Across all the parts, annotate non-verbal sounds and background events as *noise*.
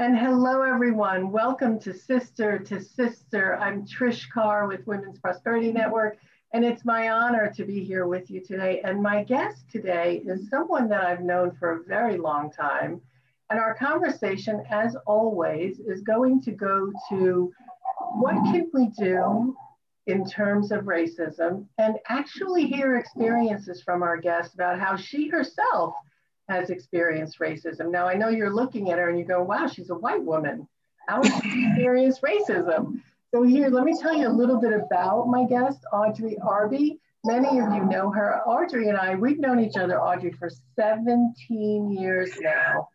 And hello, everyone. Welcome to Sister to Sister. I'm Trish Carr with Women's Prosperity Network, and it's my honor to be here with you today. And my guest today is someone that I've known for a very long time. And our conversation, as always, is going to go to what can we do in terms of racism and actually hear experiences from our guest about how she herself has experienced racism. Now, I know you're looking at her and you go, wow, she's a white woman. How has she experienced racism? So, here, let me tell you a little bit about my guest, Audrey Arby. Many of you know her. Audrey and I, we've known each other, Audrey, for 17 years now.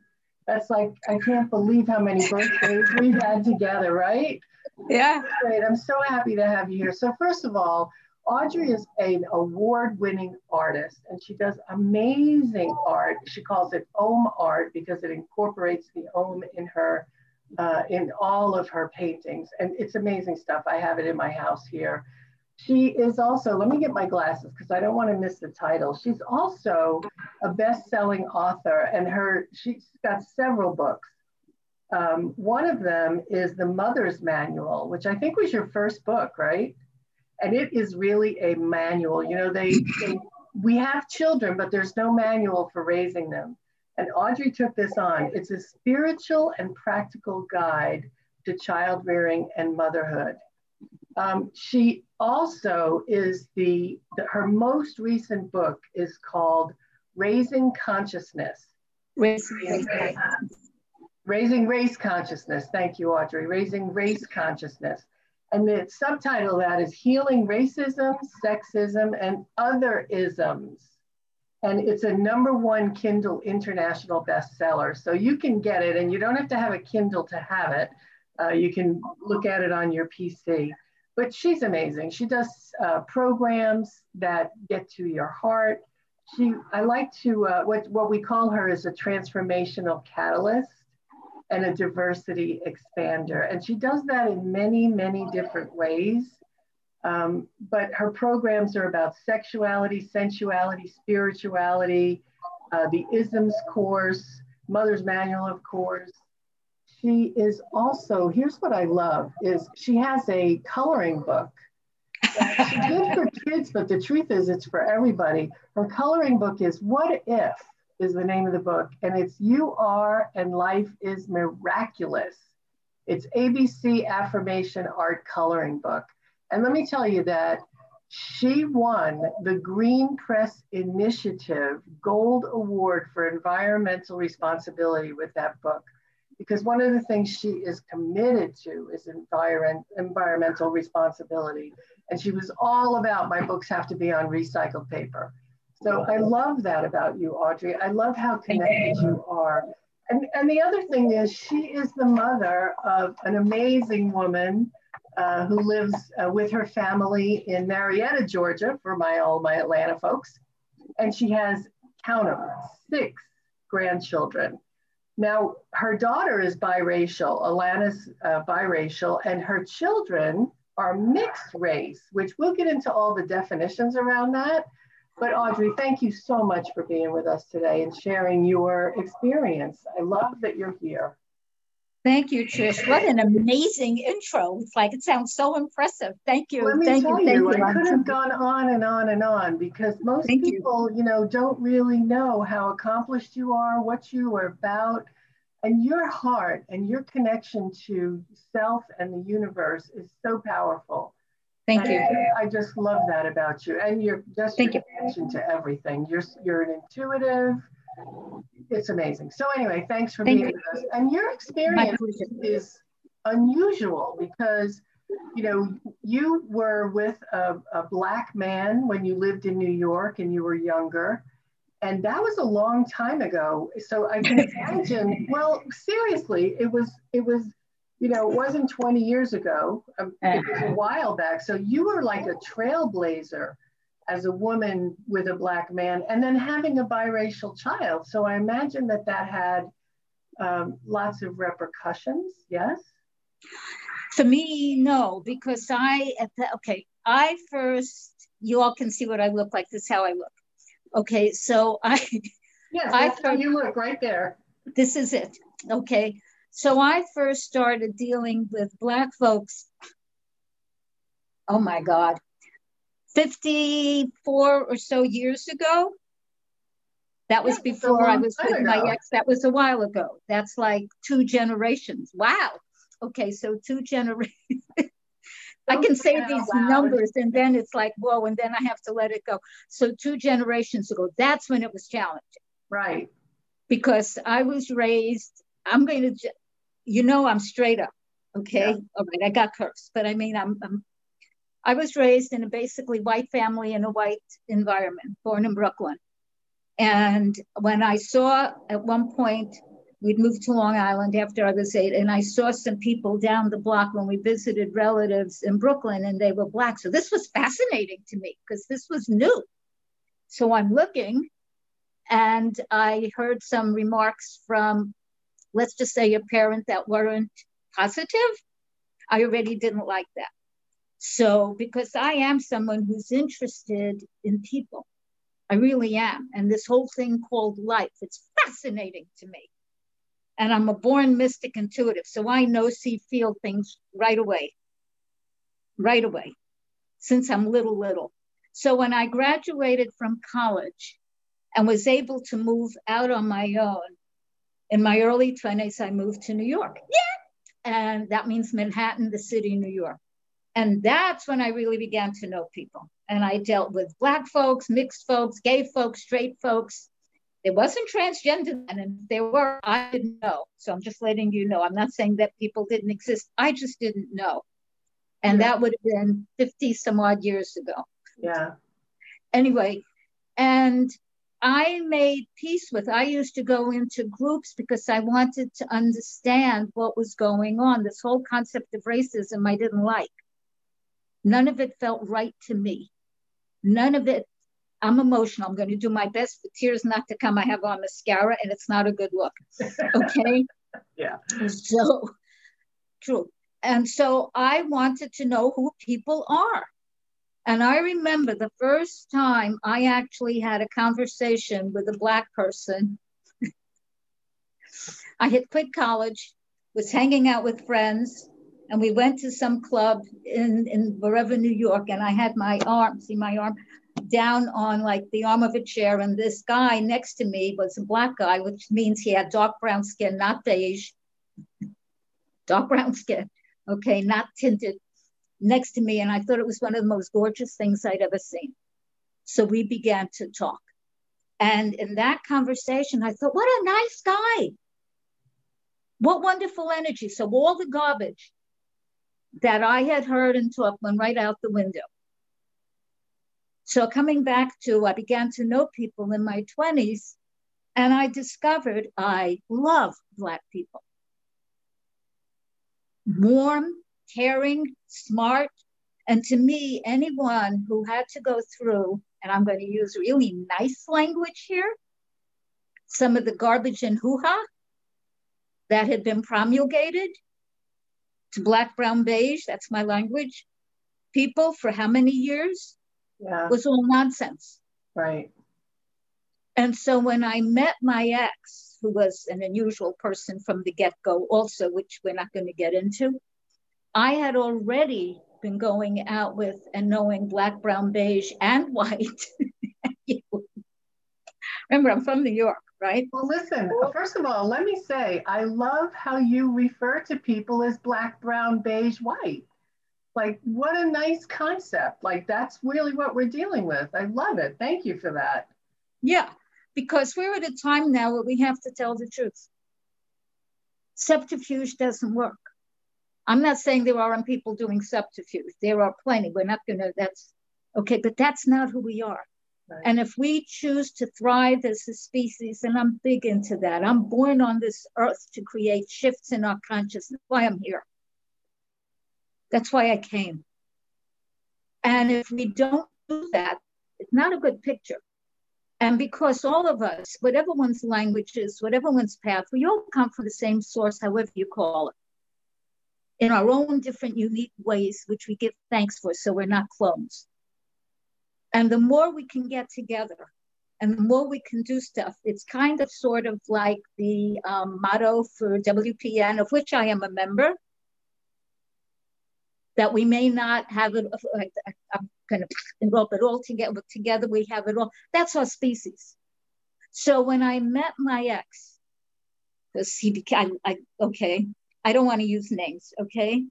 That's like, I can't believe how many birthdays we've had together, right? Yeah. Great. I'm so happy to have you here. So, first of all, Audrey is an award winning artist and she does amazing art. She calls it Om art because it incorporates the Om in her, uh, in all of her paintings. And it's amazing stuff. I have it in my house here. She is also, let me get my glasses because I don't want to miss the title. She's also a best selling author and her, she's got several books. Um, one of them is The Mother's Manual, which I think was your first book, right? And it is really a manual. You know, they, they, we have children, but there's no manual for raising them. And Audrey took this on. It's a spiritual and practical guide to child rearing and motherhood. Um, she also is the, the, her most recent book is called Raising Consciousness. Raising, Raising Race Consciousness. Thank you, Audrey. Raising Race Consciousness. And the subtitle of that is Healing Racism, Sexism, and Other Isms. And it's a number one Kindle international bestseller. So you can get it, and you don't have to have a Kindle to have it. Uh, you can look at it on your PC. But she's amazing. She does uh, programs that get to your heart. She, I like to, uh, what, what we call her is a transformational catalyst and a diversity expander. And she does that in many, many different ways. Um, but her programs are about sexuality, sensuality, spirituality, uh, the isms course, Mother's Manual, of course. She is also, here's what I love, is she has a coloring book. Good for kids, but the truth is it's for everybody. Her coloring book is What If? Is the name of the book, and it's You Are and Life is Miraculous. It's ABC Affirmation Art Coloring Book. And let me tell you that she won the Green Press Initiative Gold Award for Environmental Responsibility with that book. Because one of the things she is committed to is environ- environmental responsibility. And she was all about my books have to be on recycled paper. So I love that about you, Audrey. I love how connected you are. And, and the other thing is, she is the mother of an amazing woman uh, who lives uh, with her family in Marietta, Georgia, for my all my Atlanta folks. And she has, count them, six grandchildren. Now, her daughter is biracial, Alana's uh, biracial, and her children are mixed race, which we'll get into all the definitions around that. But Audrey, thank you so much for being with us today and sharing your experience. I love that you're here. Thank you, Trish. What an amazing intro. It's like it sounds so impressive. Thank you. Let me thank tell you. you, I could have gone on and on and on because most Thank people, you. you know, don't really know how accomplished you are, what you are about. And your heart and your connection to self and the universe is so powerful. Thank you. I just love that about you, and you're just Thank your you. attention to everything. You're you're an intuitive. It's amazing. So anyway, thanks for Thank being you. with us. And your experience is unusual because you know you were with a, a black man when you lived in New York and you were younger. And that was a long time ago. So I can *laughs* imagine, well, seriously, it was it was you know, it wasn't 20 years ago. Um, It was a while back. So you were like a trailblazer as a woman with a black man and then having a biracial child. So I imagine that that had um, lots of repercussions. Yes? For me, no, because I, at the, okay, I first, you all can see what I look like. This is how I look. Okay, so I, Yes, I how you look right there. this is it. Okay. So I first started dealing with Black folks. Oh my God, 54 or so years ago. That was yeah, before I was with my ex. That was a while ago. That's like two generations. Wow. Okay, so two generations. *laughs* I can say these numbers and then it's like, whoa, and then I have to let it go. So two generations ago, that's when it was challenging. Right. Because I was raised, I'm going to, you know, I'm straight up. Okay. Yeah. All right. I got cursed, but I mean, I'm, I'm, I was raised in a basically white family in a white environment, born in Brooklyn. And when I saw at one point, we'd moved to Long Island after I was eight, and I saw some people down the block when we visited relatives in Brooklyn, and they were black. So this was fascinating to me because this was new. So I'm looking, and I heard some remarks from, let's just say, a parent that weren't positive. I already didn't like that. So, because I am someone who's interested in people, I really am. And this whole thing called life, it's fascinating to me. And I'm a born mystic intuitive. So I know, see, feel things right away, right away, since I'm little, little. So when I graduated from college and was able to move out on my own, in my early 20s, I moved to New York. Yeah. And that means Manhattan, the city, New York. And that's when I really began to know people. And I dealt with Black folks, mixed folks, gay folks, straight folks. There wasn't transgender and if there were, I didn't know. So I'm just letting you know. I'm not saying that people didn't exist. I just didn't know. And yeah. that would have been 50 some odd years ago. Yeah. Anyway, and I made peace with. I used to go into groups because I wanted to understand what was going on. This whole concept of racism I didn't like. None of it felt right to me. None of it. I'm emotional. I'm going to do my best for tears not to come. I have on mascara and it's not a good look. *laughs* Okay. yeah. So true. And so I wanted to know who people are. And I remember the first time I actually had a conversation with a Black person. *laughs* I had quit college, was hanging out with friends, and we went to some club in in wherever New York, and I had my arm, see my arm, down on like the arm of a chair, and this guy next to me was a black guy, which means he had dark brown skin, not beige, dark brown skin, okay, not tinted, next to me, and I thought it was one of the most gorgeous things I'd ever seen. So we began to talk. And in that conversation, I thought, what a nice guy. What wonderful energy. So all the garbage that I had heard and taught went right out the window. So coming back to, I began to know people in my 20s, and I discovered I love Black people. Warm, caring, smart, and to me, anyone who had to go through, and I'm going to use really nice language here, some of the garbage and hoo ha that had been promulgated to black, brown, beige, that's my language, people for how many years yeah. was all nonsense. Right. And so when I met my ex, who was an unusual person from the get go, also, which we're not going to get into, I had already been going out with and knowing black, brown, beige, and *laughs* white. Remember, I'm from New York right? Well, listen, first of all, let me say, I love how you refer to people as black, brown, beige, white. Like, what a nice concept. Like, that's really what we're dealing with. I love it. Thank you for that. Yeah, because we're at a time now where we have to tell the truth. Subterfuge doesn't work. I'm not saying there aren't people doing subterfuge. There are plenty. We're not going to, that's okay, but that's not who we are. And if we choose to thrive as a species, and I'm big into that, I'm born on this earth to create shifts in our consciousness. why I'm here. That's why I came. And if we don't do that, it's not a good picture. And because all of us, whatever one's language is, whatever one's path, we all come from the same source, however you call it, in our own different, unique ways, which we give thanks for, so we're not clones. And the more we can get together and the more we can do stuff, it's kind of sort of like the um, motto for WPN, of which I am a member, that we may not have it, I'm kind of rope it all together, together we have it all. That's our species. So when I met my ex, because he became, I, I, okay, I don't want to use names, okay?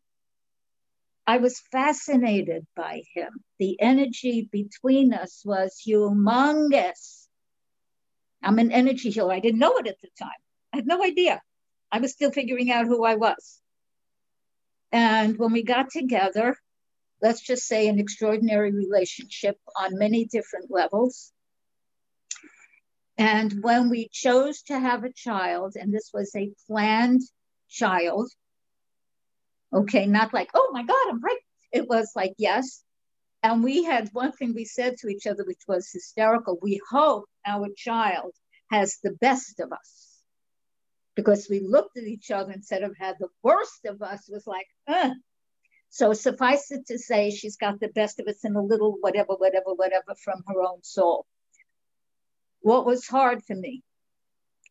I was fascinated by him. The energy between us was humongous. I'm an energy healer. I didn't know it at the time. I had no idea. I was still figuring out who I was. And when we got together, let's just say an extraordinary relationship on many different levels. And when we chose to have a child, and this was a planned child, Okay, not like, oh my God, I'm pregnant. It was like, yes. And we had one thing we said to each other, which was hysterical. We hope our child has the best of us. Because we looked at each other instead of had the worst of us, was like, uh. So suffice it to say, she's got the best of us in a little whatever, whatever, whatever from her own soul. What was hard for me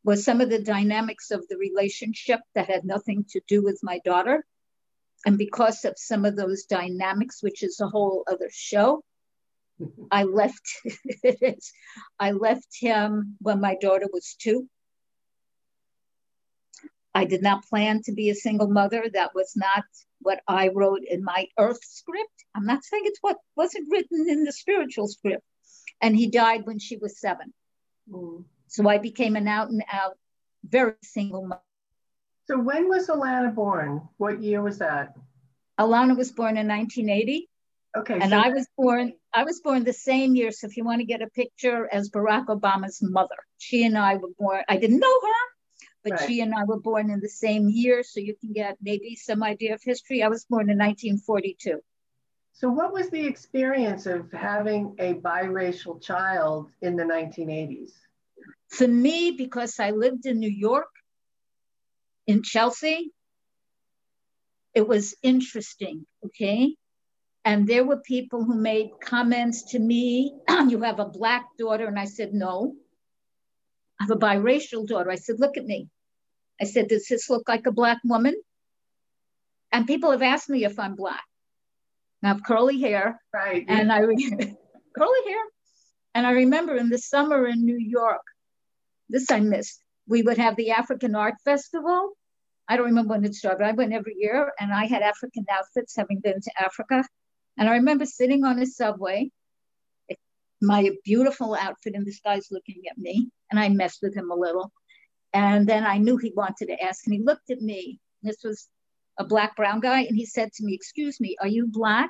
was some of the dynamics of the relationship that had nothing to do with my daughter and because of some of those dynamics, which is a whole other show, I left *laughs* I left him when my daughter was two. I did not plan to be a single mother. That was not what I wrote in my earth script. I'm not saying it's what wasn't written in the spiritual script. And he died when she was seven. Mm. So I became an out and out, very single mother. So when was Alana born? What year was that? Alana was born in 1980. Okay. And so I was born, I was born the same year. So if you want to get a picture as Barack Obama's mother, she and I were born, I didn't know her, but right. she and I were born in the same year. So you can get maybe some idea of history. I was born in 1942. So what was the experience of having a biracial child in the 1980s? For me, because I lived in New York in Chelsea. It was interesting, okay? And there were people who made comments to me, *clears throat* you have a black daughter. And I said, no, I have a biracial daughter. I said, look at me. I said, does this look like a black woman? And people have asked me if I'm black. I have curly hair. Right. And I *laughs* curly hair. And I remember in the summer in New York, this I missed we would have the African Art Festival. I don't remember when it started. I went every year and I had African outfits having been to Africa. And I remember sitting on a subway, my beautiful outfit, and this guy's looking at me, and I messed with him a little. And then I knew he wanted to ask, and he looked at me. This was a black brown guy, and he said to me, Excuse me, are you black?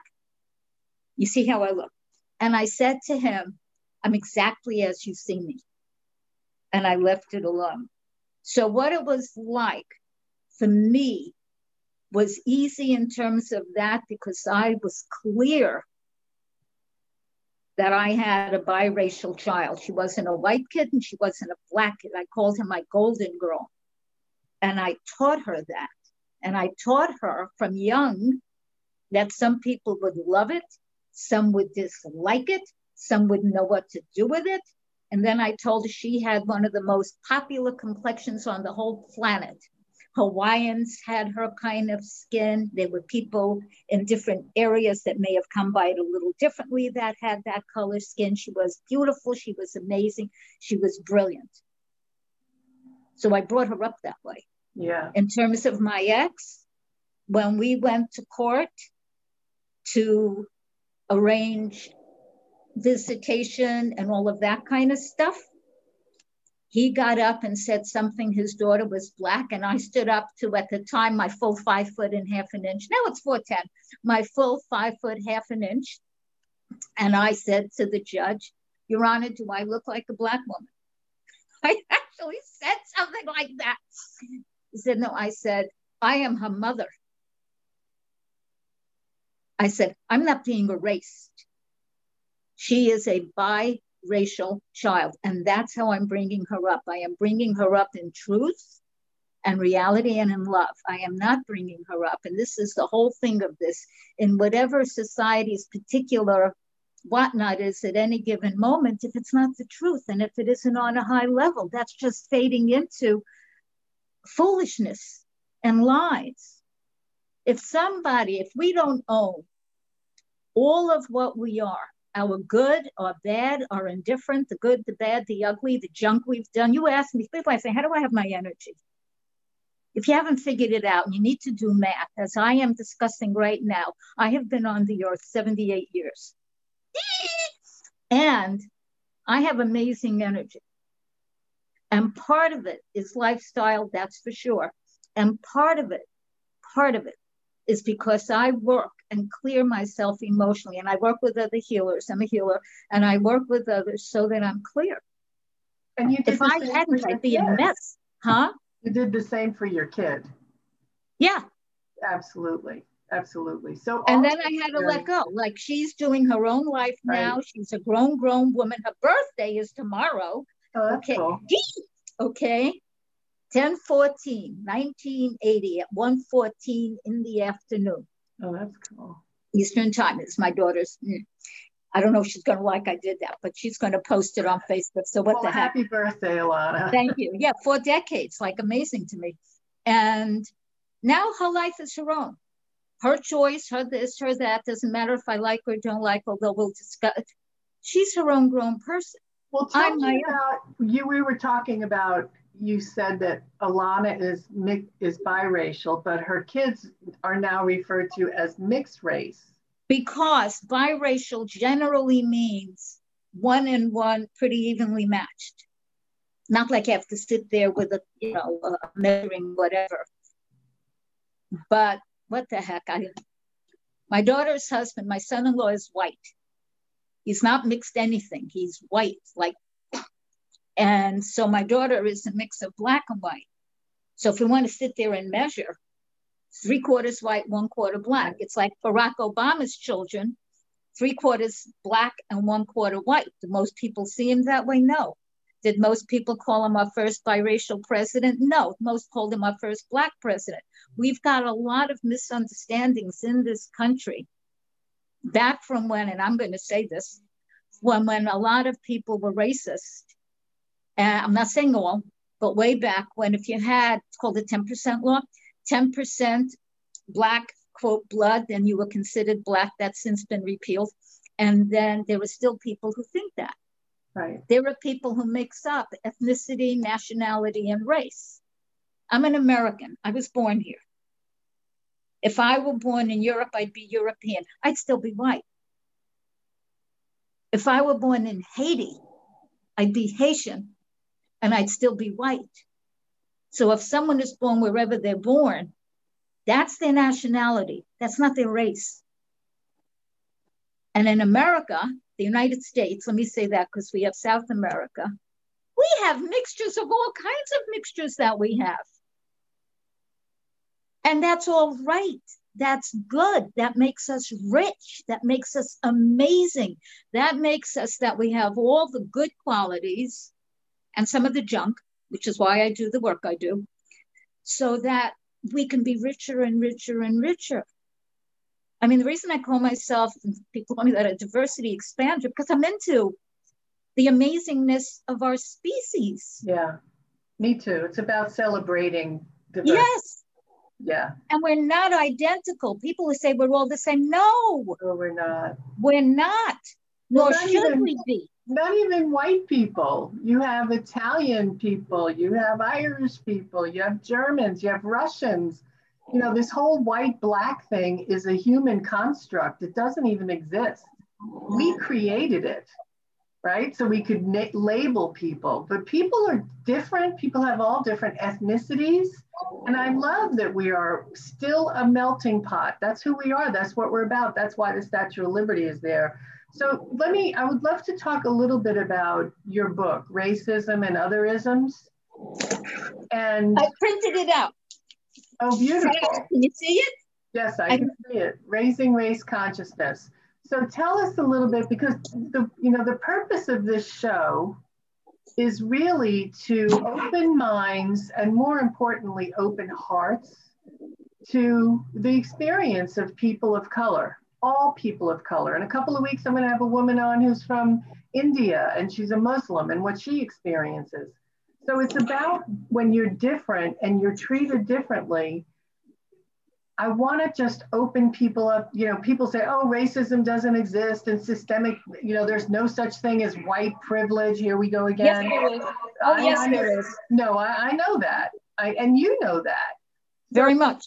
You see how I look. And I said to him, I'm exactly as you see me and I left it alone. So, what it was like for me was easy in terms of that because I was clear that I had a biracial child. She wasn't a white kid and she wasn't a black kid. I called her my golden girl. And I taught her that. And I taught her from young that some people would love it, some would dislike it, some wouldn't know what to do with it, and then I told her she had one of the most popular complexions on the whole planet. Hawaiians had her kind of skin. There were people in different areas that may have come by it a little differently that had that color skin. She was beautiful. She was amazing. She was brilliant. So I brought her up that way. Yeah. In terms of my ex, when we went to court to arrange visitation and all of that kind of stuff. He got up and said something, his daughter was black, and I stood up to, at the time, my full five foot and half an inch. Now it's 4'10, my full five foot, half an inch. And I said to the judge, Your Honor, do I look like a black woman? *laughs* I actually said something like that. He said, No, I said, I am her mother. I said, I'm not being erased. She is a biracial child, and that's how I'm bringing her up. I am bringing her up in truth and reality and in love. I am not bringing her up. And this is the whole thing of this in whatever society's particular whatnot is at any given moment if it's not the truth and if it isn't on a high level. That's just fading into foolishness and lies. If somebody, if we don't own all of what we are, our good or bad or indifferent, the good, the bad, the ugly, the junk we've done. You ask me, people, I say, how do I have my energy? If you haven't figured it out, you need to do math, as I am discussing right now. I have been on the earth 78 years. *laughs* And I have amazing energy. And part of it is lifestyle, that's for sure. And part of it, part of it is because I work and clear myself emotionally. And I work with other healers. I'm a healer, and I work with others so that I'm clear. And you if I hadn't, I'd be a mess, huh? You did the same for your kid. Yeah. Absolutely. Absolutely. So and then I had to let go. Like she's doing her own life now. She's a grown, grown woman. Her birthday is tomorrow. Oh, okay. Cool. Okay. 10 14, 1980 at 1 14 in the afternoon. Oh, that's cool. Eastern time. It's my daughter's. Mm, I don't know if she's going to like I did that, but she's going to post it on Facebook. So what well, the heck? Happy birthday, Alana. *laughs* Thank you. Yeah, four decades, like amazing to me. And now her life is her own. Her choice, her this, her that. Doesn't matter if I like her or don't like, although we'll discuss. She's her own grown person. Well, tell I'm me about you. We were talking about you said that Alana is is biracial, but her kids are now referred to as mixed race. Because biracial generally means one and one pretty evenly matched. Not like you have to sit there with a you know a measuring whatever. But what the heck? I my daughter's husband, my son-in-law is white. He's not mixed anything. He's white, like and so my daughter is a mix of black and white. So if we want to sit there and measure, three quarters white, one quarter black. It's like Barack Obama's children, three quarters black and one quarter white. Do most people see him that way? No. Did most people call him our first biracial president? No. Most called him our first black president. We've got a lot of misunderstandings in this country. Back from when, and I'm going to say this, when when a lot of people were racist uh, I'm not saying all, but way back when if you had, it's called the 10% law, 10% black, quote, blood, then you were considered black. That's since been repealed. And then there are still people who think that. Right. There are people who mix up ethnicity, nationality, and race. I'm an American. I was born here. If I were born in Europe, I'd be European. I'd still be white. If I were born in Haiti, I'd be Haitian and I'd still be white. So if someone is born wherever they're born, that's their nationality. That's not their race. And in America, the United States, let me say that because we have South America, we have mixtures of all kinds of mixtures that we have. And that's all right. That's good. That makes us rich. That makes us amazing. That makes us that we have all the good qualities and some of the junk, which is why I do the work I do, so that we can be richer and richer and richer. I mean, the reason I call myself, people call me that a diversity expander, because I'm into the amazingness of our species. Yeah, me too. It's about celebrating diversity. Yes. Yeah. And we're not identical. People who say we're all the same. No. No, we're not. We're not. Nor should even, we be not even white people. You have Italian people, you have Irish people, you have Germans, you have Russians. You know, this whole white black thing is a human construct. It doesn't even exist. We created it, right? So we could na- label people, but people are different. People have all different ethnicities. And I love that we are still a melting pot. That's who we are. That's what we're about. That's why the Statue of Liberty is there so let me, I would love to talk a little bit about your book, Racism and Other Isms. And I printed it out. Oh, beautiful. Can you see it? Yes, I, I can see it. Raising Race Consciousness. So tell us a little bit because the you know the purpose of this show is really to open minds and more importantly open hearts to the experience of people of color all people of color. In a couple of weeks, I'm going to have a woman on who's from India and she's a Muslim and what she experiences. So it's about when you're different and you're treated differently. I want to just open people up. You know, people say, oh, racism doesn't exist and systemic, you know, there's no such thing as white privilege. Here we go again. Yes, there is. Oh, I, yes, I, there is. No, I, I know that. I, and you know that. Very much.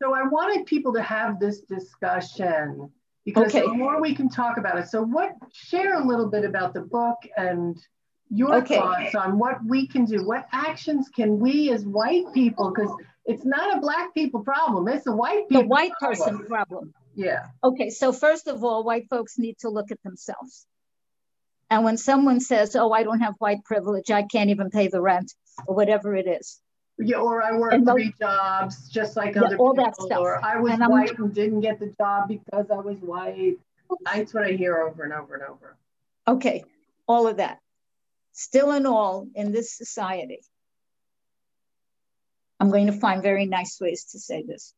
So I wanted people to have this discussion because okay. the more we can talk about it. So what share a little bit about the book and your okay. thoughts on what we can do. What actions can we as white people, because it's not a black people problem, it's a white people the white problem. person problem. Yeah. Okay, so first of all, white folks need to look at themselves. And when someone says, "Oh, I don't have white privilege, I can't even pay the rent," or whatever it is, yeah, or I work three jobs just like yeah, other all people. That stuff. Or I was and white and didn't get the job because I was white. That's what I hear over and over and over. Okay, all of that. Still in all, in this society, I'm going to find very nice ways to say this.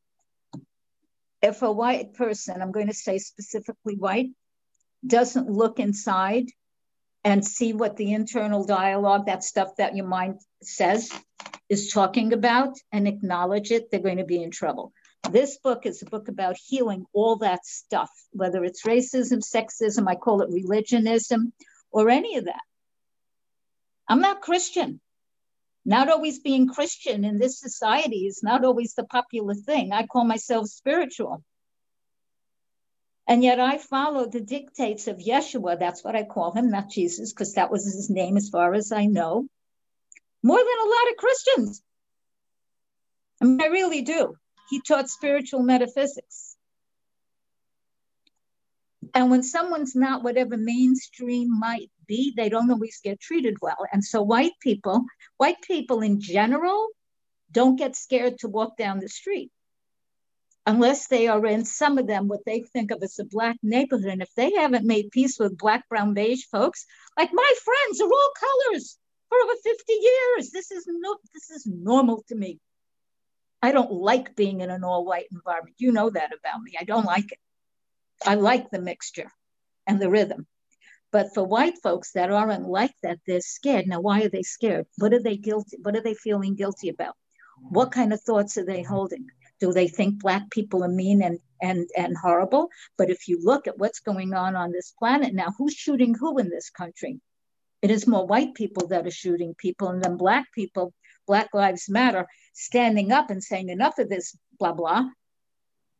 If a white person, I'm going to say specifically white, doesn't look inside and see what the internal dialogue, that stuff that your mind says, is talking about and acknowledge it, they're going to be in trouble. This book is a book about healing all that stuff, whether it's racism, sexism, I call it religionism, or any of that. I'm not Christian. Not always being Christian in this society is not always the popular thing. I call myself spiritual. And yet I follow the dictates of Yeshua. That's what I call him, not Jesus, because that was his name as far as I know more than a lot of Christians. I mean, I really do. He taught spiritual metaphysics. And when someone's not whatever mainstream might be, they don't always get treated well. And so white people, white people in general, don't get scared to walk down the street unless they are in some of them what they think of as a black neighborhood. And if they haven't made peace with black, brown, beige folks, like my friends are all colors for over 50 years. This is no, this is normal to me. I don't like being in an all-white environment. You know that about me. I don't like it. I like the mixture and the rhythm. But for white folks that aren't like that, they're scared. Now, why are they scared? What are they guilty? What are they feeling guilty about? What kind of thoughts are they holding? Do they think black people are mean and and and horrible? But if you look at what's going on on this planet now, who's shooting who in this country? It is more white people that are shooting people, and then black people, Black Lives Matter, standing up and saying enough of this, blah, blah.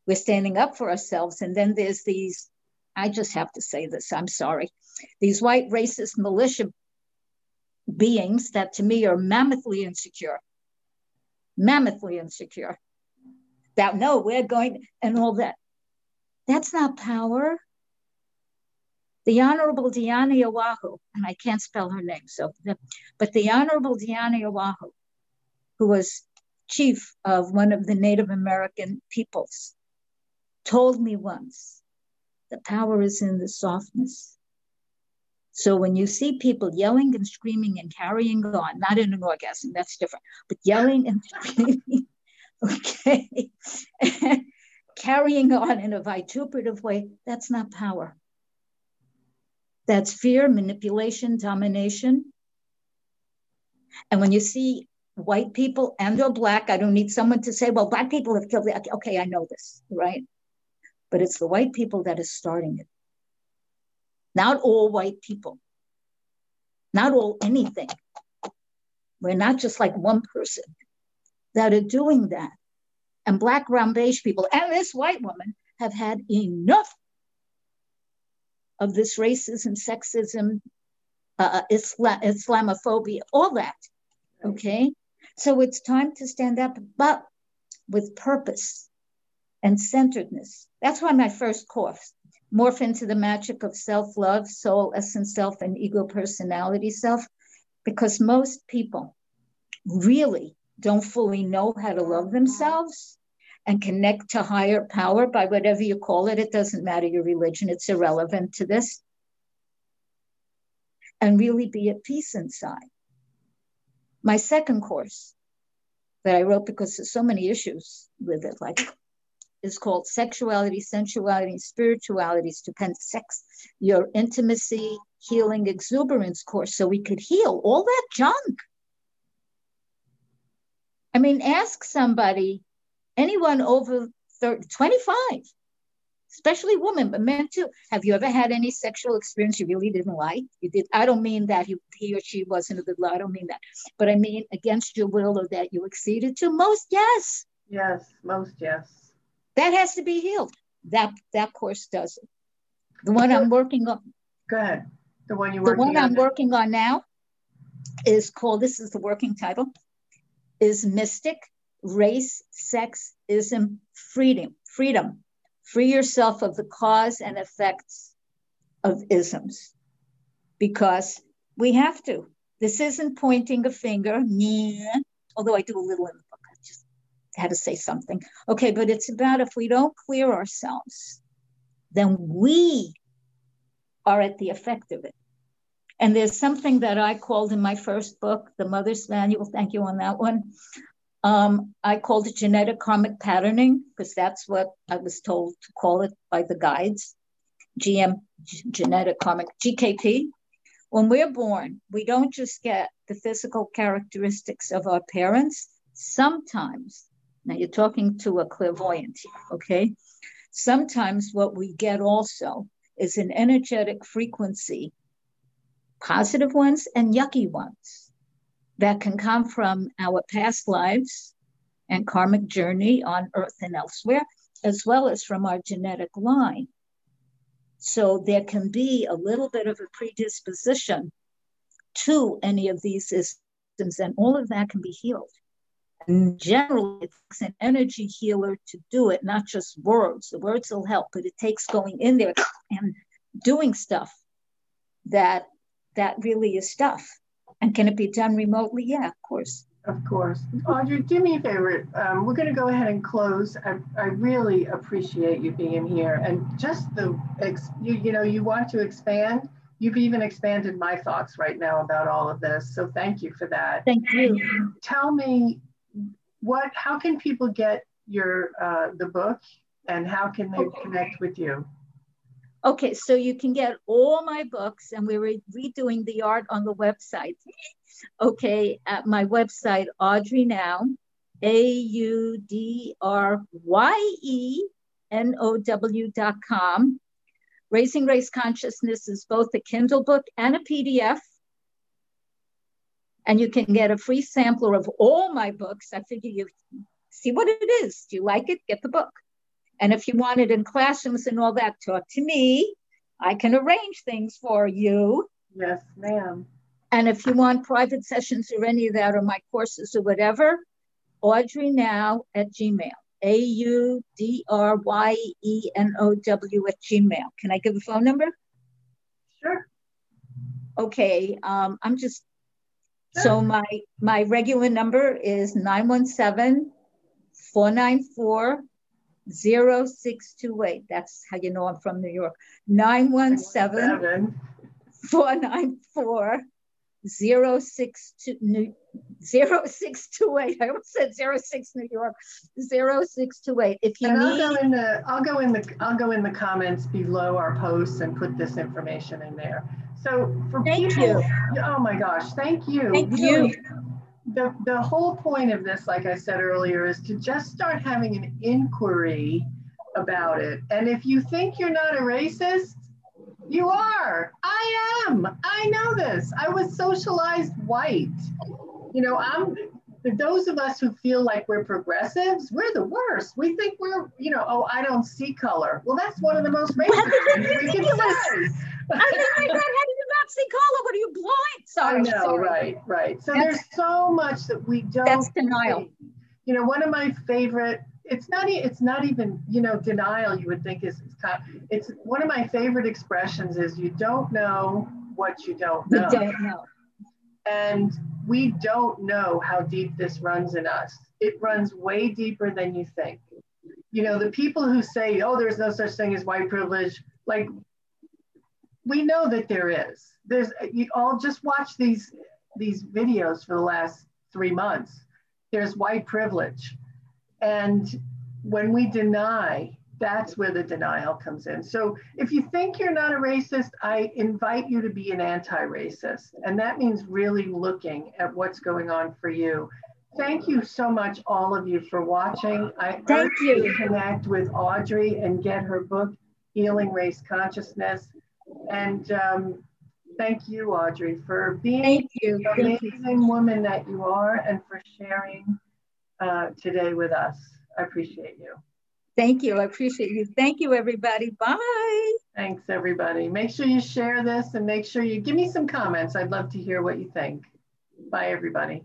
We're standing up for ourselves. And then there's these, I just have to say this, I'm sorry, these white racist militia beings that to me are mammothly insecure, mammothly insecure. That no, we're going and all that. That's not power. The Honorable Diana Oahu, and I can't spell her name, so, but the Honorable Diana Oahu, who was chief of one of the Native American peoples, told me once the power is in the softness. So when you see people yelling and screaming and carrying on, not in an orgasm, that's different, but yelling and *laughs* screaming, okay, *laughs* carrying on in a vituperative way, that's not power. That's fear, manipulation, domination. And when you see white people and or black, I don't need someone to say, well, black people have killed. The, Okay, I know this, right? But it's the white people that is starting it. Not all white people. Not all anything. We're not just like one person that are doing that. And black, beige people and this white woman have had enough of this racism, sexism, uh, Islam, Islamophobia, all that. Okay. So it's time to stand up, but with purpose and centeredness. That's why my first course, Morph into the Magic of Self Love, Soul, Essence Self, and Ego Personality Self, because most people really don't fully know how to love themselves and connect to higher power by whatever you call it. It doesn't matter your religion, it's irrelevant to this. And really be at peace inside. My second course that I wrote because there's so many issues with it, like is called Sexuality, Sensuality, and Spirituality, Stupendous Sex, your intimacy, healing, exuberance course, so we could heal all that junk. I mean, ask somebody, anyone over 30, 25, especially women, but men too. Have you ever had any sexual experience you really didn't like? You did. I don't mean that he, he or she wasn't a good love. I don't mean that. But I mean against your will or that you exceeded to. Most, yes. Yes, most, yes. That has to be healed. That that course does it. The one I'm working on. Go ahead. The one you The one I'm working on now is called. This is the working title. Is mystic race, sex, ism, freedom. Freedom Free yourself of the cause and effects of isms because we have to. This isn't pointing a finger, although I do a little in the book. I just had to say something. Okay, but it's about if we don't clear ourselves, then we are at the effect of it. And there's something that I called in my first book, The Mother's Manual. Thank you on that one. Um, I called it genetic karmic patterning because that's what I was told to call it by the guides. GM, genetic karmic, GKP. When we're born, we don't just get the physical characteristics of our parents. Sometimes, now you're talking to a clairvoyant here, okay? Sometimes what we get also is an energetic frequency, positive ones and yucky ones that can come from our past lives and karmic journey on earth and elsewhere, as well as from our genetic line. So there can be a little bit of a predisposition to any of these systems, and all of that can be healed. And generally, it takes an energy healer to do it, not just words. The words will help, but it takes going in there and doing stuff that that really is stuff. And can it be done remotely? Yeah, of course. Of course. Audrey, do me a favor. Um, we're going to go ahead and close. I, I really appreciate you being here and just the, you, you know, you want to expand. You've even expanded my thoughts right now about all of this. So thank you for that. Thank you. Tell me what, how can people get your, uh, the book and how can they okay. connect with you? Okay, so you can get all my books, and we're redoing the art on the website. okay, at my website, Audrey Now, A U D R Y E N O W dot com. Raising Race Consciousness is both a Kindle book and a PDF. And you can get a free sampler of all my books. I figure you see what it is. Do you like it? Get the book. And if you want it in classrooms and all that, talk to me. I can arrange things for you. Yes, ma'am. And if you want private sessions or any of that or my courses or whatever, Audrey Now at Gmail. A U D R Y E N O W at Gmail. Can I give a phone number? Sure. Okay. Um, I'm just sure. so my my regular number is 917 494 0628. That's how you know I'm from New York. 917 494 062 0628. I almost said 06 New York. 0628. If you and need I'll go in the I'll go in the I'll go in the comments below our posts and put this information in there. So for thank people, you. oh my gosh, thank you. Thank you the, the whole point of this, like I said earlier, is to just start having an inquiry about it. And if you think you're not a racist, you are. I am. I know this. I was socialized white. You know, I'm those of us who feel like we're progressives, we're the worst. We think we're, you know, oh, I don't see color. Well, that's one of the most racist things we can say. I mean, my God, how do you not see color? What are you blind? Sorry. I know, sorry. right, right. So that's, there's so much that we don't. That's denial. See. You know, one of my favorite. It's not. It's not even. You know, denial. You would think is. It's one of my favorite expressions. Is you don't know what you don't know. You don't know. And we don't know how deep this runs in us. It runs way deeper than you think. You know, the people who say, "Oh, there's no such thing as white privilege," like we know that there is. There's you all just watch these these videos for the last three months. There's white privilege, and when we deny, that's where the denial comes in. So if you think you're not a racist, I invite you to be an anti-racist. And that means really looking at what's going on for you. Thank you so much, all of you, for watching. I Thank you. to connect with Audrey and get her book, Healing Race Consciousness. And um, thank you, Audrey, for being Thank you. the amazing woman that you are and for sharing uh, today with us. I appreciate you. Thank you. I appreciate you. Thank you, everybody. Bye. Thanks, everybody. Make sure you share this and make sure you give me some comments. I'd love to hear what you think. Bye, everybody.